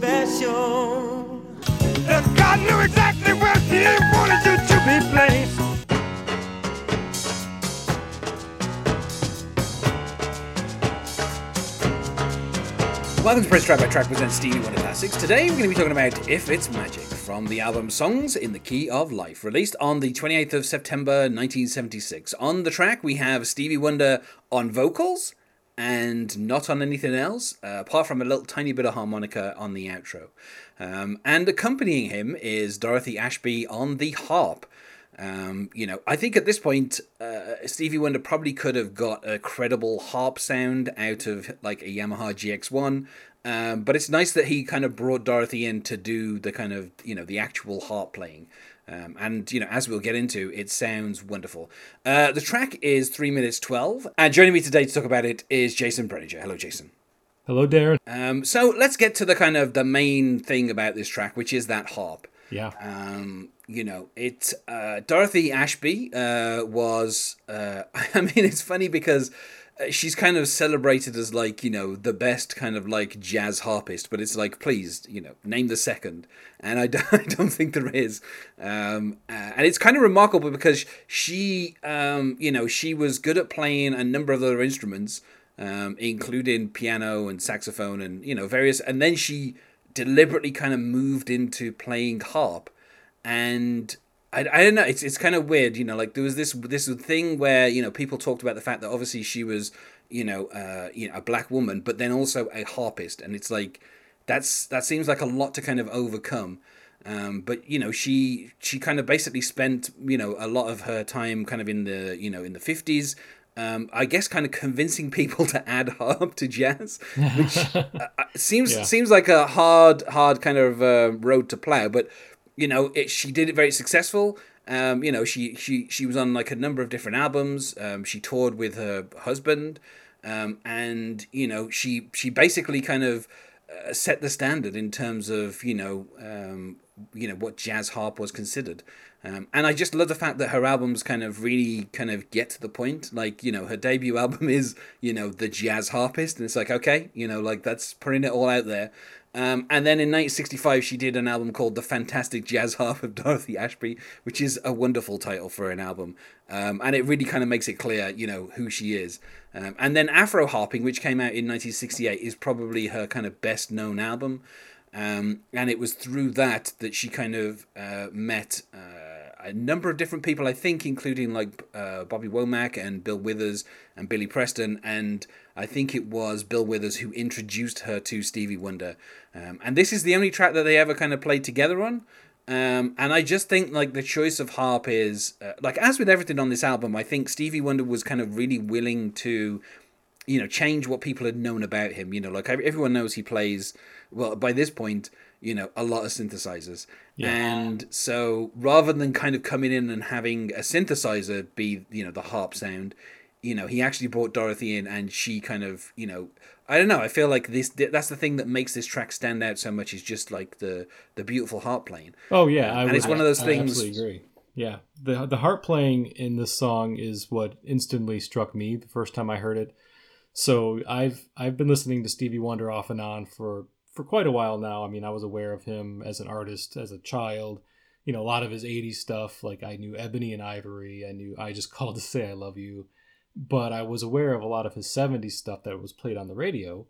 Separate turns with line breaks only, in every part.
special. And God knew exactly where He wanted you to be placed.
Welcome to Press Track by Track presents Stevie Wonder Classics. Today we're going to be talking about If It's Magic from the album Songs in the Key of Life, released on the 28th of September 1976. On the track we have Stevie Wonder on vocals and not on anything else, uh, apart from a little tiny bit of harmonica on the outro. Um, and accompanying him is Dorothy Ashby on the harp. Um, you know, I think at this point, uh, Stevie Wonder probably could have got a credible harp sound out of like a Yamaha GX1. Um, but it's nice that he kind of brought Dorothy in to do the kind of, you know, the actual harp playing. Um, and, you know, as we'll get into, it sounds wonderful. Uh, the track is 3 minutes 12. And joining me today to talk about it is Jason Brenninger. Hello, Jason.
Hello, Darren.
Um, so let's get to the kind of the main thing about this track, which is that harp.
Yeah.
Um, you know, it. Uh, Dorothy Ashby uh, was. Uh, I mean, it's funny because she's kind of celebrated as like you know the best kind of like jazz harpist, but it's like please you know name the second, and I don't, I don't think there is. Um, uh, and it's kind of remarkable because she, um, you know, she was good at playing a number of other instruments, um, including piano and saxophone and you know various, and then she deliberately kind of moved into playing harp and I, I don't know it's it's kind of weird you know like there was this this thing where you know people talked about the fact that obviously she was you know uh you know a black woman but then also a harpist and it's like that's that seems like a lot to kind of overcome um, but you know she she kind of basically spent you know a lot of her time kind of in the you know in the 50s um, I guess kind of convincing people to add harp to jazz, which uh, seems
Yeah.
seems like a hard hard kind of uh, road to plow. But you know, it, she did it very successful. Um, you know, she she she was on like a number of different albums. Um, she toured with her husband, um, and you know, she she basically kind of uh, set the standard in terms of you know um, you know what jazz harp was considered. Um, and I just love the fact that her albums kind of really kind of get to the point. Like, you know, her debut album is, you know, The Jazz Harpist. And it's like, okay, you know, like that's putting it all out there. Um, and then in 1965, she did an album called The Fantastic Jazz Harp of Dorothy Ashby, which is a wonderful title for an album. Um, and it really kind of makes it clear, you know, who she is. Um, and then Afro Harping, which came out in 1968, is probably her kind of best known album. Um, and it was through that that she kind of uh, met uh, a number of different people, I think, including like uh, Bobby Womack and Bill Withers and Billy Preston. And I think it was Bill Withers who introduced her to Stevie Wonder. Um, and this is the only track that they ever kind of played together on. Um, and I just think like the choice of harp is uh, like as with everything on this album, I think Stevie Wonder was kind of really willing to you know change what people had known about him you know like everyone knows he plays well by this point you know a lot of synthesizers and so rather than kind of coming in and having a synthesizer be you know the harp sound you know he actually brought dorothy in and she kind of you know i don't know i feel like this that's the thing that makes this track stand out so much is just like the the beautiful harp playing
Oh yeah, I
and it's one of those things.
I
things-
absolutely agree. Yeah, the the harp playing in this song is what instantly struck me the first time I heard it. So I've I've been listening to Stevie Wonder off and on for for quite a while now. I mean, I was aware of him as an artist as a child. You know, a lot of his '80s stuff. Like I knew Ebony and Ivory. I knew I just called to say I love you. But I was aware of a lot of his '70s stuff that was played on the radio.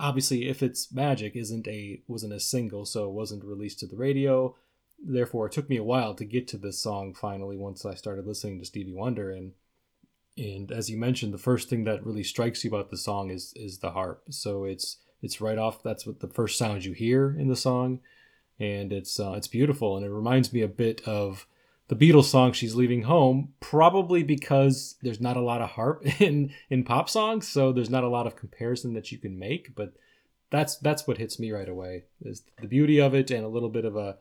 Obviously, if it's magic, isn't a wasn't a single, so it wasn't released to the radio therefore it took me a while to get to this song finally once I started listening to Stevie Wonder and and as you mentioned the first thing that really strikes you about the song is is the harp so it's it's right off that's what the first sound you hear in the song and it's uh, it's beautiful and it reminds me a bit of the Beatles song she's leaving home probably because there's not a lot of harp in in pop songs so there's not a lot of comparison that you can make but that's that's what hits me right away is the beauty of it and a little bit of a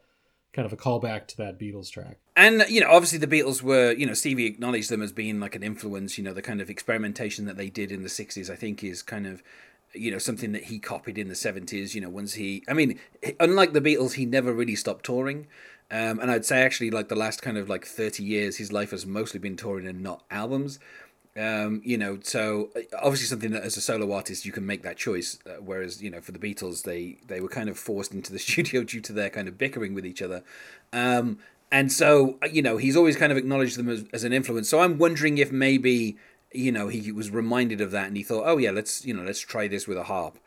kind of a callback to that Beatles track.
And you know, obviously the Beatles were, you know, Stevie acknowledged them as being like an influence. You know, the kind of experimentation that they did in the '60s, I think, is kind of, you know, something that he copied in the '70s. You know, once he, I mean, unlike the Beatles, he never really stopped touring. Um, and I'd say actually, like the last kind of like 30 years, his life has mostly been touring and not albums. Um, you know, so uh, obviously something that as a solo artist you can make that choice. Uh, whereas you know for the Beatles they they were kind of forced into the studio due to their kind of bickering with each other. Um, and so uh, you know he's always kind of acknowledged them as, as an influence. So I'm wondering if maybe you know he was reminded of that and he thought, oh yeah, let's you know let's try this with a harp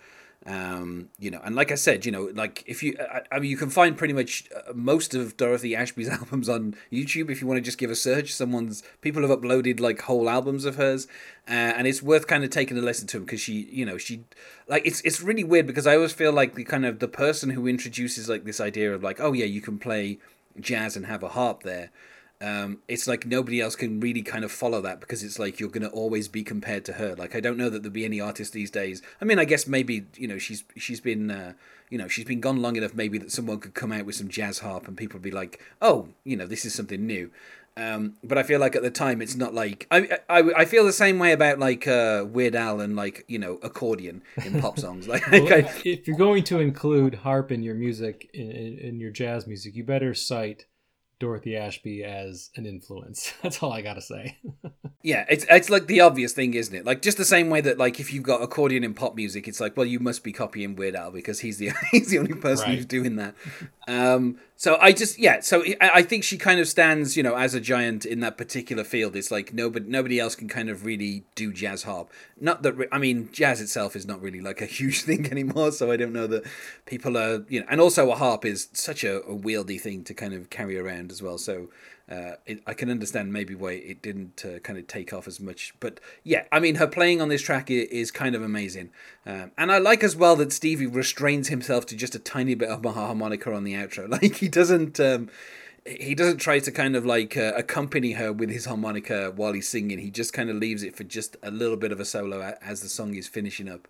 um, you know, and like I said, you know, like if you, I, I mean, you can find pretty much uh, most of Dorothy Ashby's albums on YouTube if you want to just give a search. Someone's people have uploaded like whole albums of hers, uh, and it's worth kind of taking a listen to because she, you know, she, like it's it's really weird because I always feel like the kind of the person who introduces like this idea of like, oh yeah, you can play jazz and have a harp there um, it's like nobody else can really kind of follow that because it's like you're going to always be compared to her. Like I don't know that there'll be any artist these days. I mean, I guess maybe you know she's she's been uh, you know she's been gone long enough maybe that someone could come out with some jazz harp and people would be like, oh, you know, this is something new. Um, but I feel like at the time it's not like I I, I feel the same way about like uh, Weird Al and like you know accordion in pop songs. Like,
well, I, if you're going to include harp in your music in, in your jazz music, you better cite Dorothy Ashby as an influence. That's all I gotta say.
yeah, it's it's like the obvious thing, isn't it? Like just the same way that like if you've got accordion in pop music, it's like well you must be copying Weird Al because he's the he's the only person right. who's doing that. Um, so I just yeah, so I think she kind of stands, you know, as a giant in that particular field. It's like nobody nobody else can kind of really do jazz harp. Not that I mean, jazz itself is not really like a huge thing anymore. So I don't know that people are you know, and also a harp is such a, a wieldy thing to kind of carry around as well. So uh, it, I can understand maybe why it didn't uh, kind of take off as much. But yeah, I mean, her playing on this track is, is kind of amazing. Um, and I like as well that Stevie restrains himself to just a tiny bit of harmonica on the outro. Like he doesn't. Um, he doesn't try to kind of like uh, accompany her with his harmonica while he's singing. He just kind of leaves it for just a little bit of a solo as the song is finishing up.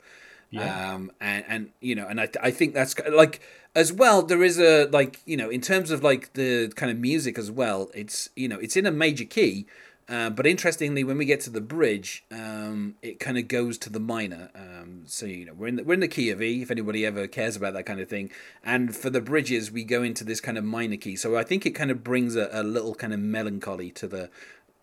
Yeah. Um, and, and you know, and I, I think that's like as well there is a like you know in terms of like the kind of music as well it's you know it's in a major key uh, but interestingly when we get to the bridge um, it kind of goes to the minor. Um, so you know we're in the, we're in the key of E if anybody ever cares about that kind of thing. And for the bridges we go into this kind of minor key. So I think it kind of brings a, a little kind of melancholy to the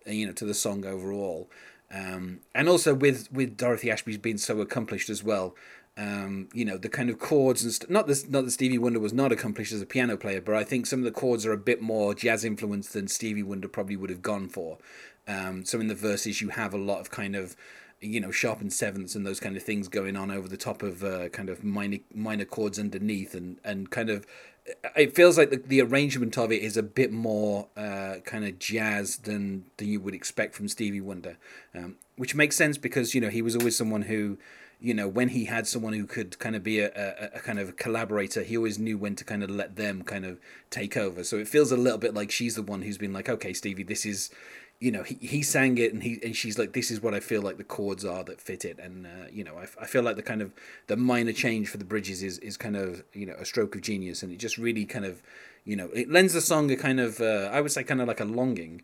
you know to the song overall um, and also with with Dorothy Ashby's being so accomplished as well um, you know the kind of chords and st- not this not that Stevie Wonder was not accomplished as a piano player, but I think some of the chords are a bit more jazz influenced than Stevie Wonder probably would have gone for. Um, so in the verses you have a lot of kind of you know sharpened sevenths and those kind of things going on over the top of uh, kind of minor minor chords underneath and and kind of it feels like the, the arrangement of it is a bit more uh, kind of jazz than than you would expect from Stevie Wonder, um, which makes sense because you know he was always someone who you know, when he had someone who could kind of be a, a, a, kind of collaborator, he always knew when to kind of let them kind of take over. So it feels a little bit like she's the one who's been like, okay, Stevie, this is, you know, he, he sang it and he and she's like, this is what I feel like the chords are that fit it. And, uh, you know, I, I feel like the kind of the minor change for the bridges is, is kind of, you know, a stroke of genius. And it just really kind of, you know, it lends the song a kind of, uh, I would say kind of like a longing.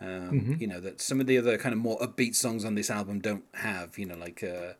Um, mm-hmm. You know, that some of the other kind of more upbeat songs on this album don't have, you know, like, uh,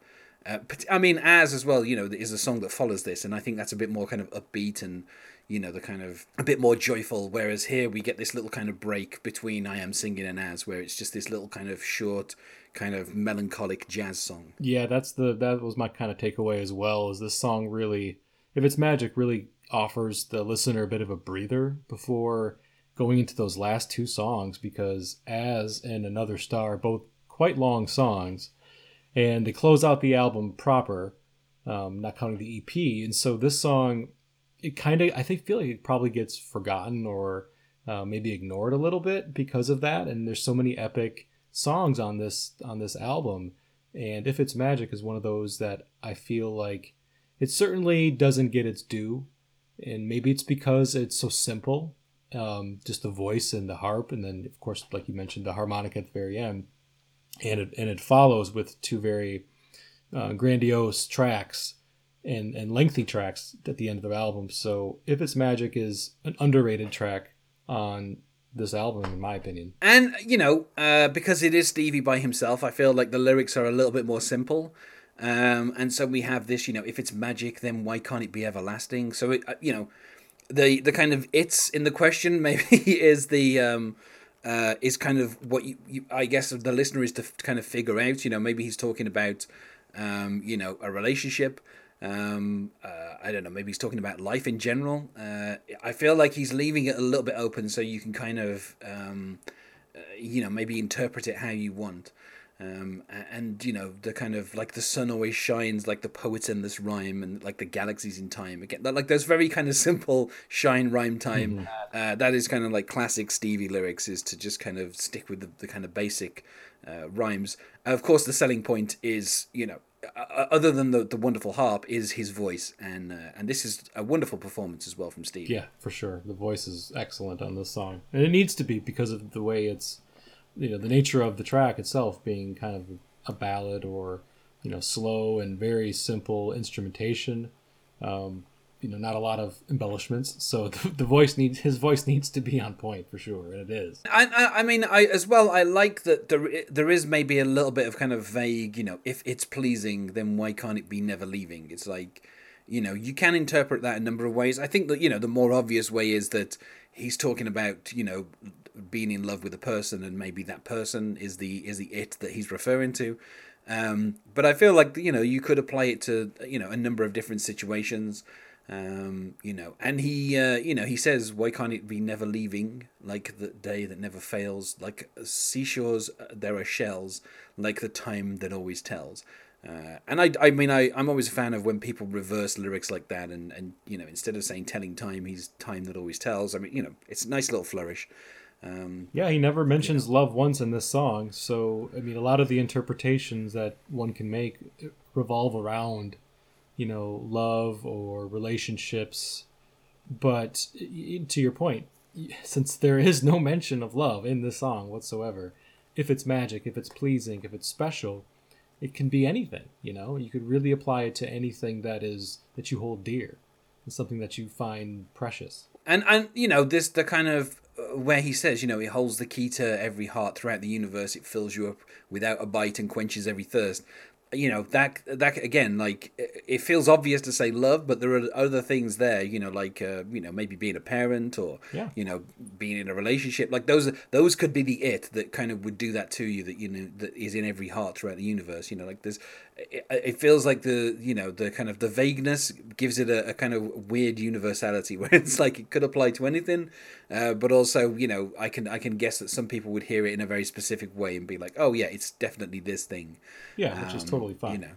uh, I mean, as as well, you know, is a song that follows this, and I think that's a bit more kind of upbeat and you know the kind of a bit more joyful. Whereas here we get this little kind of break between I am singing and as, where it's just this little kind of short, kind of melancholic jazz song.
Yeah, that's the that was my kind of takeaway as well. Is this song really, if it's magic, really offers the listener a bit of a breather before going into those last two songs because as and another star both quite long songs and they close out the album proper, um, not counting the EP. And so this song, it kind of I think feel like it probably gets forgotten or uh, maybe ignored a little bit because of that. And there's so many epic songs on this on this album, and if it's magic is one of those that I feel like it certainly doesn't get its due, and maybe it's because it's so simple. Um, just the voice and the harp, and then of course, like you mentioned, the harmonica at the very end and it, and it follows with two very uh, grandiose tracks and, and lengthy tracks at the end of the album. So If It's Magic is an underrated track on this album, in my opinion.
And, you know, uh, because it is Stevie by himself, I feel like the lyrics are a little bit more simple. Um, and so we have this, you know, if it's magic, then why can't it be everlasting? So, it, uh, you know, the the kind of it's in the question maybe is the um, uh, is kind of what you, you, I guess the listener is to kind of figure out. You know, maybe he's talking about, um, you know, a relationship. Um, uh, I don't know. Maybe he's talking about life in general. Uh, I feel like he's leaving it a little bit open so you can kind of, um, uh, you know, maybe interpret it how you want. Um, and you know the kind of like the sun always shines like the poets in this rhyme and like the galaxies in time. Again like those very kind of simple shine rhyme time. Uh, that is kind of like classic stevie lyrics is to just kind of stick with the, the kind of basic uh, rhymes. Of course the selling point is you know other than the, the wonderful harp is his voice. And uh, and this is a wonderful performance as well from steve
Yeah, for sure. The voice is excellent on this song, and it needs to be because of the way it's, you know, the nature of the track itself being kind of a ballad or, you know, slow and very simple instrumentation. Um, you know, not a lot of embellishments, so the, the voice needs his voice needs to be on point for sure, and it is.
I, I, I mean, I as well. I like that there there is maybe a little bit of kind of vague. You know, if it's pleasing, then why can't it be never leaving? It's like, you know, you can interpret that a number of ways. I think that you know the more obvious way is that he's talking about you know being in love with a person, and maybe that person is the is the it that he's referring to. Um, but I feel like you know you could apply it to you know a number of different situations. Um, you know, and he, uh, you know, he says, "Why can't it be never leaving, like the day that never fails, like seashores there are shells, like the time that always tells." Uh, and I, I mean, I, I'm always a fan of when people reverse lyrics like that, and, and you know, instead of saying "telling time," he's "time that always tells." I mean, you know, it's a nice little flourish. Um,
Yeah, he never mentions love once in this song, so I mean, a lot of the interpretations that one can make revolve around, you know, love or relationships. But to your point, since there is no mention of love in this song whatsoever, if it's magic, if it's pleasing, if it's special, it can be anything. You know, you could really apply it to anything that is that you hold dear, and something that you find precious.
and and you know this the kind of where he says you know he holds the key to every heart throughout the universe. It fills you up without a bite and quenches every thirst you know that that again like it feels obvious to say love but there are other things there you know like uh, you know maybe being a parent or
Yeah.
you know being in a relationship like those those could be the it that kind of would do that to you that you know that is in every heart throughout the universe you know like there's it, it feels like the you know the kind of the vagueness gives it a, a kind of weird universality where it's like it could apply to anything uh, but also you know i can i can guess that some people would hear it in a very specific way and be like oh yeah it's definitely this thing
Yeah,
Um,
totally fine.
you know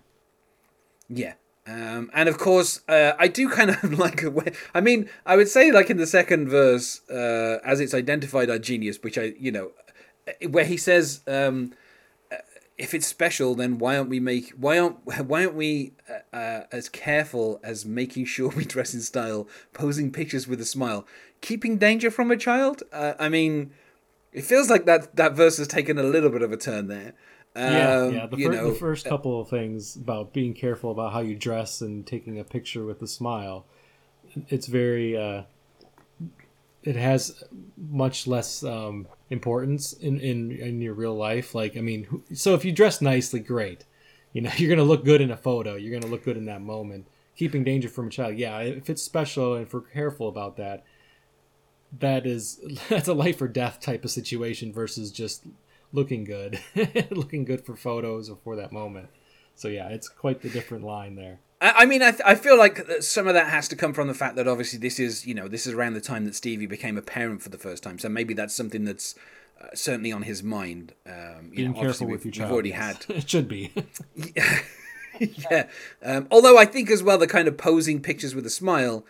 yeah um, and of course uh, i do kind of like i mean i would say like in the second verse uh, as it's identified our genius which i you know where he says um, if it's special, then why aren't we make why aren't why aren't we uh, uh, as careful as making sure we dress in style, posing pictures with a smile, keeping danger from a child? Uh, I mean, it feels like that that verse has taken a little bit of a turn there.
Yeah,
Um,
yeah. The,
you
fir-
know, uh,
the first couple of things about being careful about how you dress and taking a picture with a smile, it's very. Uh, it has much less um, importance in, in in your real life. Like, I mean, so if you dress nicely, great. You know, you're gonna look good in a photo. You're gonna look good in that moment. Keeping danger from a child, yeah. If it's special and if we're careful about that, that is that's a life or death type of situation versus just looking good looking good for photos or for that moment so yeah it's quite the different line there
I mean, I, th- I feel like some of that has to come from the fact that obviously this is, you know, this is around the time that Stevie became a parent for the first time. So maybe that's something that's uh, certainly on his mind. Um, you
being
know,
careful with your child
we've already had
it should be
yeah. Um, although I think as well the kind of posing pictures with a smile,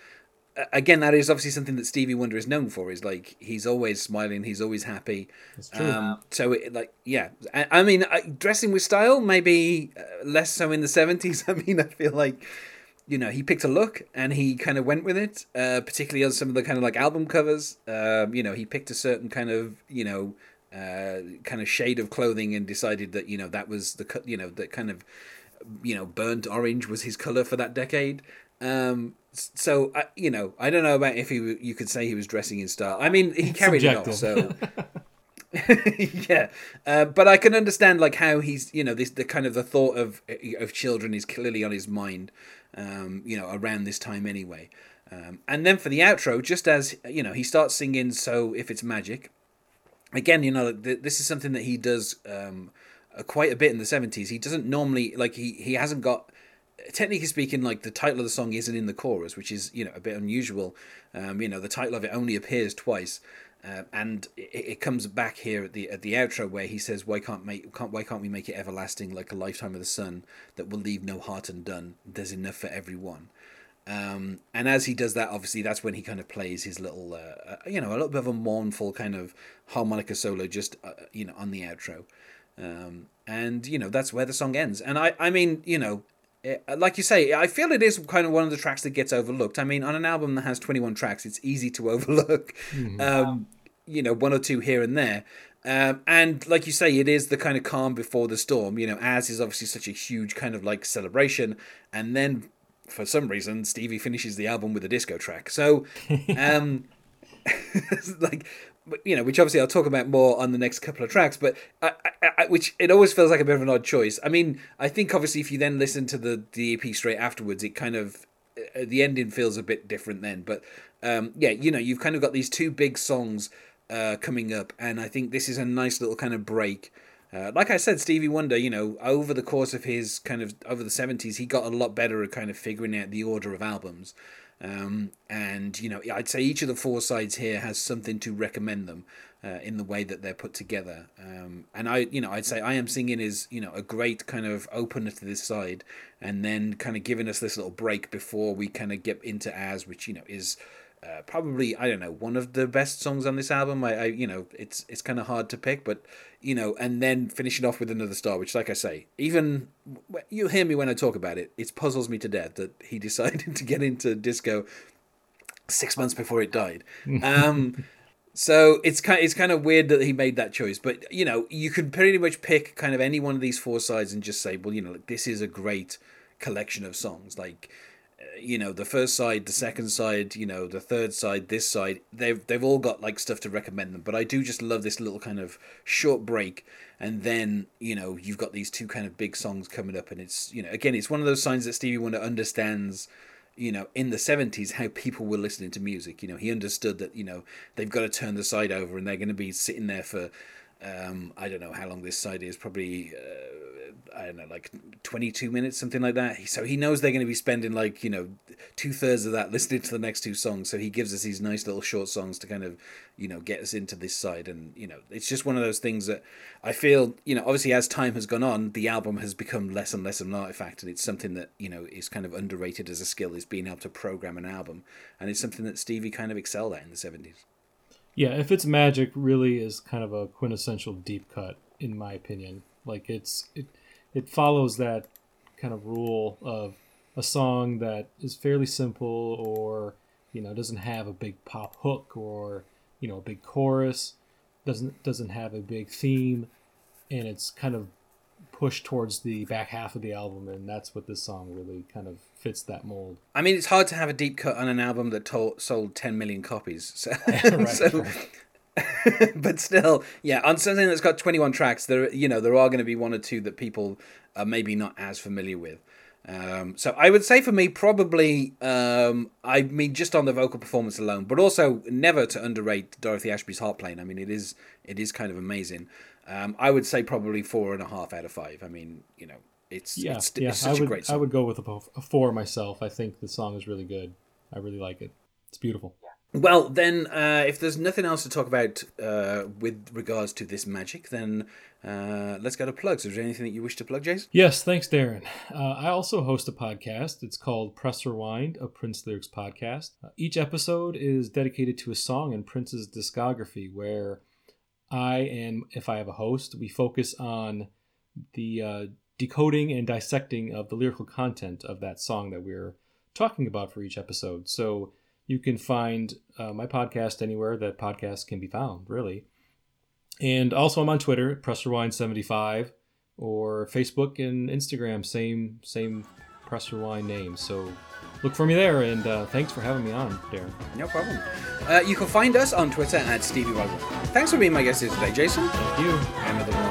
again, that is obviously something that Stevie Wonder is known for. Is like he's always smiling, he's always happy.
It's true.
Um, so it, like yeah, I, I mean, uh, dressing with style maybe uh, less so in the seventies. I mean, I feel like. You know, he picked a look and he kind of went with it. Uh, particularly on some of the kind of like album covers. Um, you know, he picked a certain kind of you know uh, kind of shade of clothing and decided that you know that was the you know that kind of you know burnt orange was his color for that decade um so I, you know i don't know about if he w- you could say he was dressing in style i mean he carried it off so yeah uh, but i can understand like how he's you know this the kind of the thought of of children is clearly on his mind um you know around this time anyway um and then for the outro just as you know he starts singing so if it's magic again, you know, th- this is something that he does um, uh, quite a bit in the seventies. He doesn't normally like he he hasn't got. Technically speaking, like the title of the song isn't in the chorus, which is you know a bit unusual. Um, you know, the title of it only appears twice, uh, and it, it comes back here at the at the outro where he says, "Why can't make can't why can't we make it everlasting like a lifetime of the sun that will leave no heart undone? There's enough for everyone." Um, and as he does that, obviously, that's when he kind of plays his little, uh, uh, you know, a little bit of a mournful kind of harmonica solo, just uh, you know, on the outro. Um, and you know, that's where the song ends. And I, I mean, you know, it, like you say, I feel it is kind of one of the tracks that gets overlooked. I mean, on an album that has twenty one tracks, it's easy to overlook, mm-hmm. um, you know, one or two here and there. Um, and like you say, it is the kind of calm before the storm. You know, as is obviously such a huge kind of like celebration, and then for some reason, Stevie finishes the album with a disco track. So, um, like, you know, which obviously I'll talk about more on the next couple of tracks, but I, I, I, which it always feels like a bit of an odd choice. I mean, I think obviously if you then listen to the, the EP straight afterwards, it kind of uh, the ending feels a bit different then. But um, yeah, you know, you've kind of got these two big songs uh, coming up, and I think this is a nice little kind of break uh, like I said, Stevie Wonder, you know, over the course of his kind of over the seventies, he got a lot better at kind of figuring out the order of albums. Um, and you know, I'd say each of the four sides here has something to recommend them uh, in the way that they're put together. Um, and I, you know, I'd say I am singing is you know a great kind of opener to this side, and then kind of giving us this little break before we kind of get into as, which you know is uh, probably I don't know one of the best songs on this album. I, I you know it's it's kind of hard to pick, but you know, and then finishing off with another star, which, like I say, even you'll hear me when I talk about it. It puzzles me to death that he decided to get into disco six months before it died. Um, so it's kind it's kind of weird that he made that choice, but you know, you can pretty much pick kind of any one of these four sides and just say, well, you know, like, this is a great collection of songs, like you know the first side the second side you know the third side this side they've they've all got like stuff to recommend them. But i do just love this little kind of short break and then you know you've got these two kind of big songs coming up and it's you know again it's one of those signs that stevie wonder understands you know in the 70s how people were listening to music. You know he understood that you know they've got to turn the side over and they're going to be sitting there for um, I don't know how long this side is, probably uh, I don't know, like 22 minutes, something like that. So he knows they're going to be spending like, you know, two thirds of that listening to the next two songs. So he gives us these nice little short songs to kind of, you know, get us into this side. And, you know, it's just one of those things that I feel, you know, obviously as time has gone on, the album has become less and less of an artifact. And it's something that, you know, is kind of underrated as a skill, is being able to program an album. And it's something that Stevie kind of excelled at in the 70s.
Yeah, if it's magic, really is kind of a quintessential deep cut, in my opinion. Like it's it, it follows that kind of rule of a song that is fairly simple or you know doesn't have a big pop hook or you know a big chorus doesn't doesn't have a big theme and it's kind of pushed towards the back half of the album and that's what this song really kind of fits that mold
i mean it's hard to have a deep cut on an album that told, sold 10 million copies so, right, so right. but still, yeah, on something that's got 21 tracks, there you know there are going to be one or two that people are maybe not as familiar with. Um, so I would say for me, probably, um, I mean, just on the vocal performance alone, but also never to underrate Dorothy Ashby's harp playing. I mean, it is it is kind of amazing. Um, I would say probably four and a half out of five. I mean, you know, it's
yeah,
it's,
yeah.
It's such
I would,
a great song.
I would go with a, a four myself. I think the song is really good. I really like it. It's beautiful.
Well, then, uh, if there's nothing else to talk about uh, with regards to this magic, then uh, let's go to plugs. Is there anything that you wish to plug, Jason?
Yes, thanks, Darren. Uh, I also host a podcast. It's called Press Rewind, a Prince Lyrics podcast. Uh, each episode is dedicated to a song in Prince's discography, where I and if I have a host, we focus on the uh, decoding and dissecting of the lyrical content of that song that we're talking about for each episode. So you can find uh, my podcast anywhere that podcasts can be found, really. And also, I'm on Twitter, Press Rewind 75 or Facebook and Instagram, same same Press Rewind name. So look for me there, and uh, thanks for having me on, Darren.
No problem. Uh, you can find us on Twitter at Stevie Thanks for being my guest here today, Jason.
Thank you.